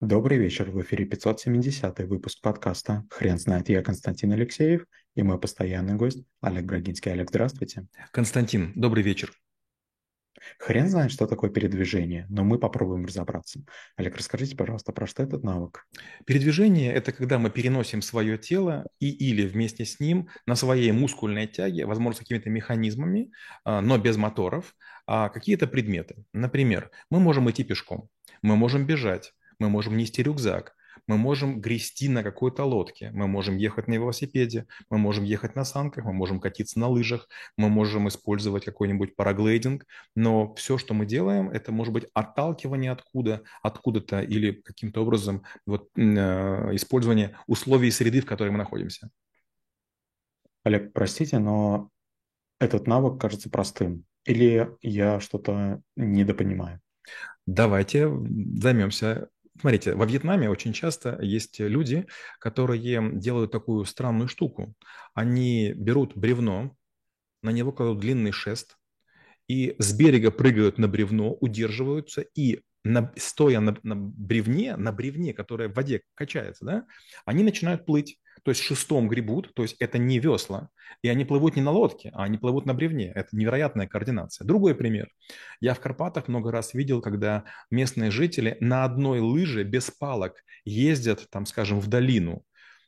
Добрый вечер, в эфире 570 выпуск подкаста «Хрен знает». Я Константин Алексеев и мой постоянный гость Олег Брагинский. Олег, здравствуйте. Константин, добрый вечер. Хрен знает, что такое передвижение, но мы попробуем разобраться. Олег, расскажите, пожалуйста, про что этот навык? Передвижение – это когда мы переносим свое тело и или вместе с ним на своей мускульной тяге, возможно, с какими-то механизмами, а, но без моторов, а какие-то предметы. Например, мы можем идти пешком, мы можем бежать, мы можем нести рюкзак, мы можем грести на какой-то лодке, мы можем ехать на велосипеде, мы можем ехать на санках, мы можем катиться на лыжах, мы можем использовать какой-нибудь параглейдинг, но все, что мы делаем, это может быть отталкивание откуда, откуда-то или каким-то образом вот, э, использование условий среды, в которой мы находимся. Олег, простите, но этот навык кажется простым. Или я что-то недопонимаю? Давайте займемся Смотрите, во Вьетнаме очень часто есть люди, которые делают такую странную штуку. Они берут бревно, на него кладут длинный шест, и с берега прыгают на бревно, удерживаются и на, стоя на, на бревне, на бревне, которое в воде качается, да, они начинают плыть. То есть шестом гребут, то есть это не весла. И они плывут не на лодке, а они плывут на бревне. Это невероятная координация. Другой пример. Я в Карпатах много раз видел, когда местные жители на одной лыже без палок ездят, там, скажем, в долину.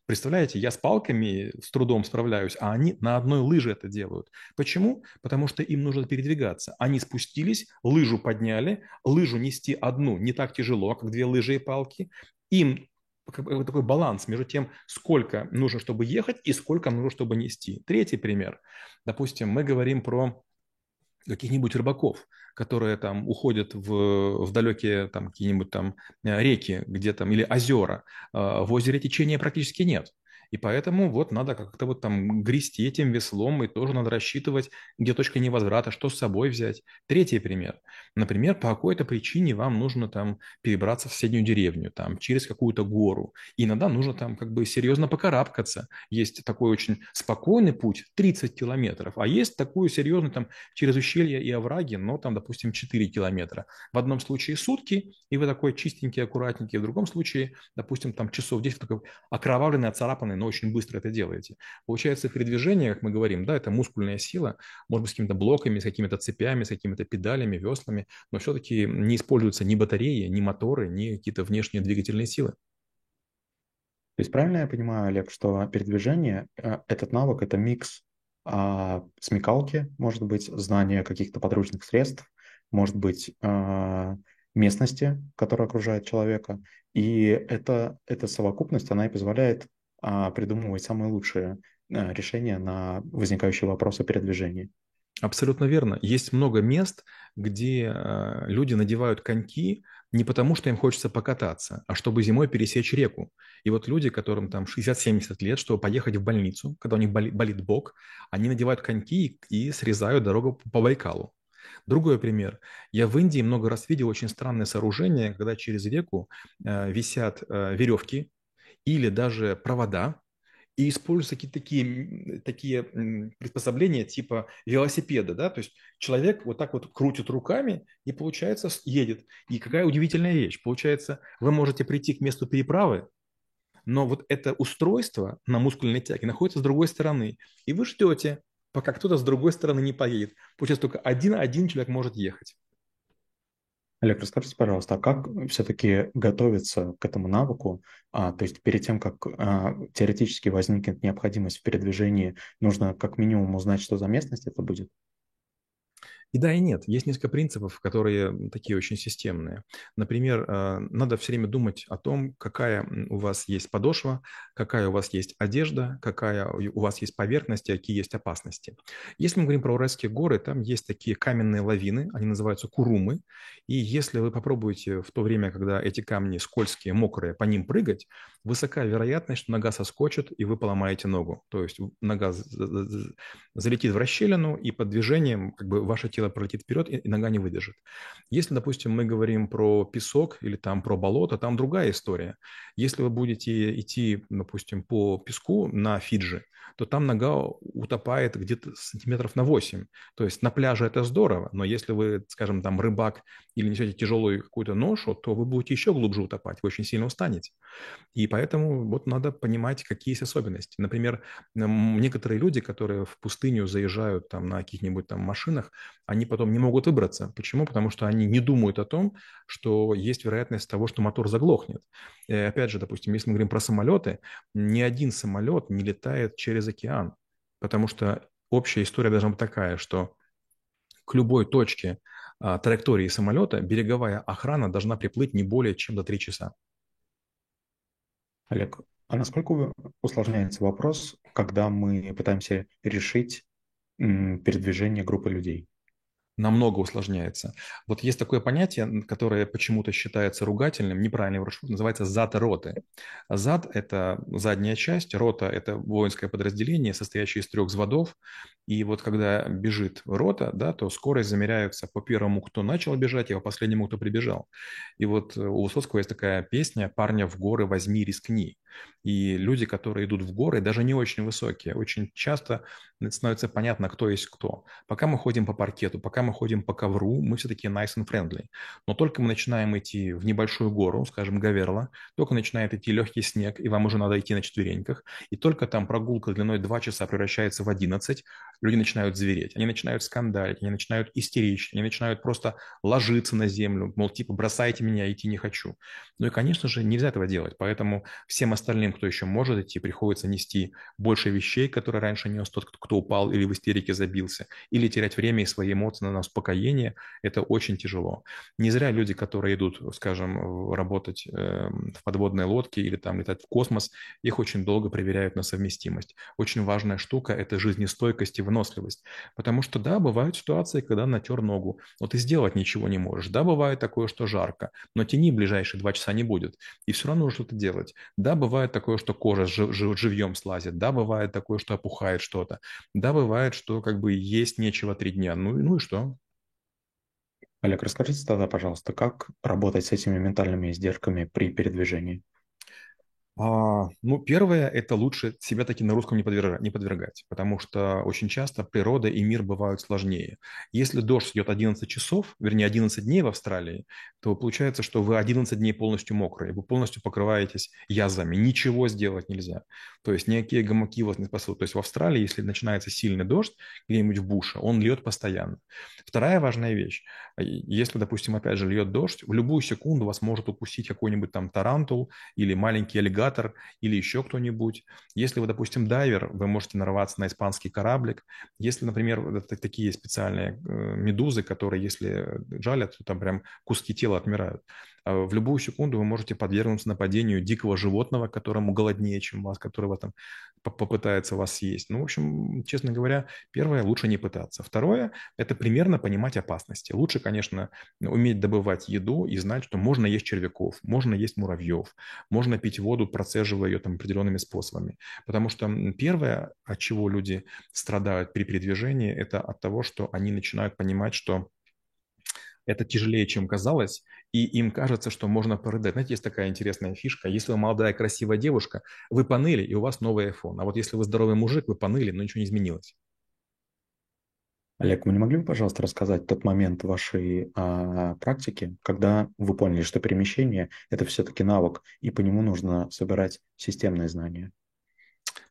Представляете, я с палками с трудом справляюсь, а они на одной лыже это делают. Почему? Потому что им нужно передвигаться. Они спустились, лыжу подняли, лыжу нести одну не так тяжело, как две лыжи и палки. Им такой баланс между тем, сколько нужно, чтобы ехать, и сколько нужно, чтобы нести. Третий пример. Допустим, мы говорим про каких-нибудь рыбаков, которые там уходят в, в далекие там какие-нибудь там э, реки, где там, или озера. А, в озере течения практически нет. И поэтому вот надо как-то вот там грести этим веслом, и тоже надо рассчитывать, где точка невозврата, что с собой взять. Третий пример. Например, по какой-то причине вам нужно там перебраться в соседнюю деревню, там, через какую-то гору. И иногда нужно там как бы серьезно покарабкаться. Есть такой очень спокойный путь, 30 километров, а есть такой серьезный там через ущелья и овраги, но там, допустим, 4 километра. В одном случае сутки, и вы такой чистенький, аккуратненький, в другом случае, допустим, там часов 10, такой окровавленный, оцарапанный, но очень быстро это делаете. Получается, передвижение, как мы говорим, да, это мускульная сила, может быть, с какими-то блоками, с какими-то цепями, с какими-то педалями, веслами, но все-таки не используются ни батареи, ни моторы, ни какие-то внешние двигательные силы. То есть правильно я понимаю, Олег, что передвижение, э, этот навык, это микс а, смекалки, может быть, знания каких-то подручных средств, может быть, а, местности, которая окружает человека. И это, эта совокупность, она и позволяет придумывать самые лучшие а, решения на возникающие вопросы передвижения. Абсолютно верно. Есть много мест, где а, люди надевают коньки не потому, что им хочется покататься, а чтобы зимой пересечь реку. И вот люди, которым там 60-70 лет, чтобы поехать в больницу, когда у них болит, бок, они надевают коньки и срезают дорогу по Байкалу. Другой пример. Я в Индии много раз видел очень странное сооружение, когда через реку висят веревки или даже провода, и используются какие-то такие, такие приспособления типа велосипеда, да, то есть человек вот так вот крутит руками и, получается, едет. И какая удивительная вещь. Получается, вы можете прийти к месту переправы, но вот это устройство на мускульной тяге находится с другой стороны, и вы ждете, пока кто-то с другой стороны не поедет. Получается, только один, один человек может ехать. Олег, расскажите, пожалуйста, а как все-таки готовиться к этому навыку? А, то есть перед тем, как а, теоретически возникнет необходимость в передвижении, нужно как минимум узнать, что за местность это будет? И да, и нет. Есть несколько принципов, которые такие очень системные. Например, э, надо все время думать о том, какая у вас есть подошва, какая у вас есть одежда, какая у вас есть поверхность, какие есть опасности. Если мы говорим про Уральские горы, там есть такие каменные лавины, они называются курумы. И если вы попробуете в то время, когда эти камни скользкие, мокрые, по ним прыгать, высока вероятность, что нога соскочит, и вы поломаете ногу. То есть нога залетит в расщелину, и под движением как бы ваше тело пролетит вперед, и нога не выдержит. Если, допустим, мы говорим про песок или там про болото, там другая история. Если вы будете идти, допустим, по песку на Фиджи, то там нога утопает где-то сантиметров на 8. То есть на пляже это здорово, но если вы, скажем, там рыбак или несете тяжелую какую-то ношу, то вы будете еще глубже утопать, вы очень сильно устанете. И поэтому вот надо понимать, какие есть особенности. Например, некоторые люди, которые в пустыню заезжают там на каких-нибудь там машинах, они потом не могут выбраться. Почему? Потому что они не думают о том, что есть вероятность того, что мотор заглохнет. И опять же, допустим, если мы говорим про самолеты, ни один самолет не летает через океан, потому что общая история должна быть такая, что к любой точке а, траектории самолета береговая охрана должна приплыть не более чем до 3 часа. Олег, а насколько усложняется вопрос, когда мы пытаемся решить передвижение группы людей? Намного усложняется. Вот есть такое понятие, которое почему-то считается ругательным, неправильный маршрут, называется зад роты. Зад – это задняя часть, рота – это воинское подразделение, состоящее из трех взводов. И вот когда бежит рота, да, то скорость замеряется по первому, кто начал бежать, и по последнему, кто прибежал. И вот у Высоцкого есть такая песня «Парня в горы возьми, рискни». И люди, которые идут в горы, даже не очень высокие, очень часто становится понятно, кто есть кто. Пока мы ходим по паркету, пока мы ходим по ковру, мы все таки nice and friendly. Но только мы начинаем идти в небольшую гору, скажем, Гаверла, только начинает идти легкий снег, и вам уже надо идти на четвереньках, и только там прогулка длиной 2 часа превращается в 11, люди начинают звереть, они начинают скандалить, они начинают истеричить, они начинают просто ложиться на землю, мол, типа, бросайте меня, идти не хочу. Ну и, конечно же, нельзя этого делать, поэтому всем остальным, кто еще может идти, приходится нести больше вещей, которые раньше нес тот, кто упал или в истерике забился, или терять время и свои эмоции на успокоение, это очень тяжело. Не зря люди, которые идут, скажем, работать эм, в подводной лодке или там летать в космос, их очень долго проверяют на совместимость. Очень важная штука – это жизнестойкость и выносливость. Потому что, да, бывают ситуации, когда натер ногу, но ты сделать ничего не можешь. Да, бывает такое, что жарко, но тени ближайшие два часа не будет, и все равно нужно что-то делать. Да, бывает такое, что кожа жив, жив, живьем слазит, да, бывает такое, что опухает что-то, да, бывает, что как бы есть нечего три дня, ну, ну и что? Олег, расскажите тогда, пожалуйста, как работать с этими ментальными издержками при передвижении? А, ну, первое, это лучше себя таки на русском не, подвергать, не подвергать, потому что очень часто природа и мир бывают сложнее. Если дождь идет 11 часов, вернее 11 дней в Австралии, то получается, что вы 11 дней полностью мокрые, вы полностью покрываетесь язвами, ничего сделать нельзя. То есть никакие гамаки вас не спасут. То есть в Австралии, если начинается сильный дождь где-нибудь в буше, он льет постоянно. Вторая важная вещь. Если, допустим, опять же льет дождь, в любую секунду вас может укусить какой-нибудь там тарантул или маленький аллигатор или еще кто-нибудь. Если вы, допустим, дайвер, вы можете нарваться на испанский кораблик. Если, например, такие специальные э, медузы, которые, если жалят, то там прям куски тела отмирают. А в любую секунду вы можете подвергнуться нападению дикого животного, которому голоднее, чем вас, которого там попытается вас съесть. Ну, в общем, честно говоря, первое, лучше не пытаться. Второе, это примерно понимать опасности. Лучше, конечно, уметь добывать еду и знать, что можно есть червяков, можно есть муравьев, можно пить воду, процеживая ее там определенными способами. Потому что первое, от чего люди страдают при передвижении, это от того, что они начинают понимать, что это тяжелее, чем казалось, и им кажется, что можно порыдать. Знаете, есть такая интересная фишка. Если вы молодая, красивая девушка, вы поныли, и у вас новый iPhone. А вот если вы здоровый мужик, вы поныли, но ничего не изменилось. Олег, вы не могли бы, пожалуйста, рассказать тот момент вашей а, практики, когда вы поняли, что перемещение – это все-таки навык, и по нему нужно собирать системные знания?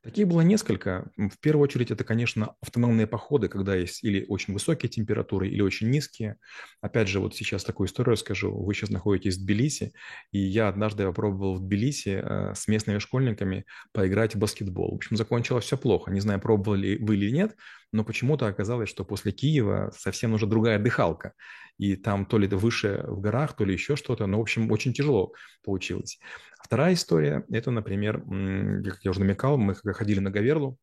Таких было несколько. В первую очередь это, конечно, автономные походы, когда есть или очень высокие температуры, или очень низкие. Опять же, вот сейчас такую историю скажу. Вы сейчас находитесь в Тбилиси, и я однажды попробовал в Тбилиси э, с местными школьниками поиграть в баскетбол. В общем, закончилось все плохо. Не знаю, пробовали вы или нет, но почему-то оказалось, что после Киева совсем уже другая дыхалка. И там то ли это выше в горах, то ли еще что-то. Но, в общем, очень тяжело получилось. Вторая история – это, например, как я уже намекал, мы когда ходили на Гаверлу,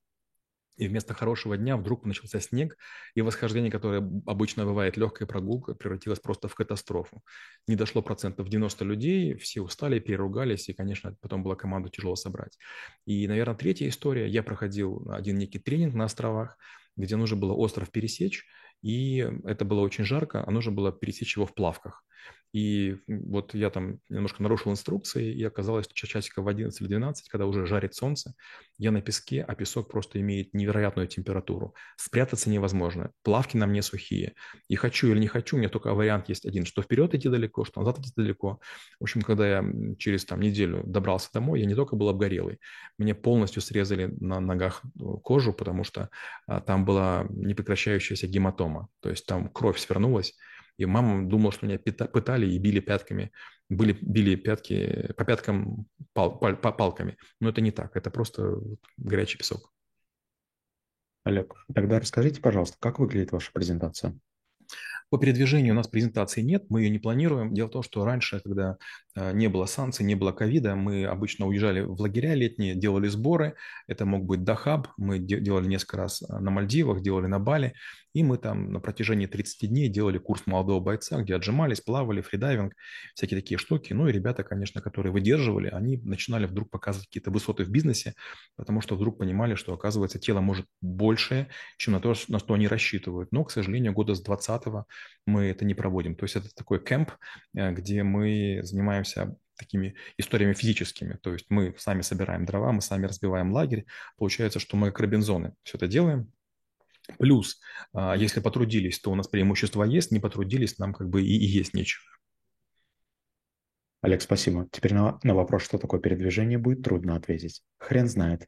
и вместо хорошего дня вдруг начался снег, и восхождение, которое обычно бывает легкой прогулкой, превратилось просто в катастрофу. Не дошло процентов 90 людей, все устали, переругались, и, конечно, потом была команду тяжело собрать. И, наверное, третья история. Я проходил один некий тренинг на островах, где нужно было остров пересечь, и это было очень жарко, а нужно было пересечь его в плавках. И вот я там немножко нарушил инструкции, и оказалось, что часиков в 11 или 12, когда уже жарит солнце, я на песке, а песок просто имеет невероятную температуру. Спрятаться невозможно. Плавки на мне сухие. И хочу или не хочу, у меня только вариант есть один, что вперед идти далеко, что назад идти далеко. В общем, когда я через там неделю добрался домой, я не только был обгорелый, мне полностью срезали на ногах э, кожу, потому что а, там была непрекращающаяся гематома. То есть там кровь свернулась, и мама думала, что меня пытали и били пятками, были, били пятки по пяткам пал, пал, палками. Но это не так, это просто горячий песок. Олег, тогда расскажите, пожалуйста, как выглядит ваша презентация? По передвижению у нас презентации нет, мы ее не планируем. Дело в том, что раньше, когда э, не было санкций, не было ковида, мы обычно уезжали в лагеря летние, делали сборы. Это мог быть Дахаб, мы делали несколько раз э, на Мальдивах, делали на Бали. И мы там на протяжении 30 дней делали курс молодого бойца, где отжимались, плавали, фридайвинг, всякие такие штуки. Ну и ребята, конечно, которые выдерживали, они начинали вдруг показывать какие-то высоты в бизнесе, потому что вдруг понимали, что, оказывается, тело может больше, чем на то, на что они рассчитывают. Но, к сожалению, года с 20 мы это не проводим. То есть это такой кемп, э, где мы занимаемся такими историями физическими. То есть мы сами собираем дрова, мы сами разбиваем лагерь. Получается, что мы как Робинзоны все это делаем, Плюс, а, если потрудились, то у нас преимущество есть, не потрудились, нам как бы и, и есть нечего. Олег, спасибо. Теперь на, на вопрос, что такое передвижение, будет трудно ответить. Хрен знает.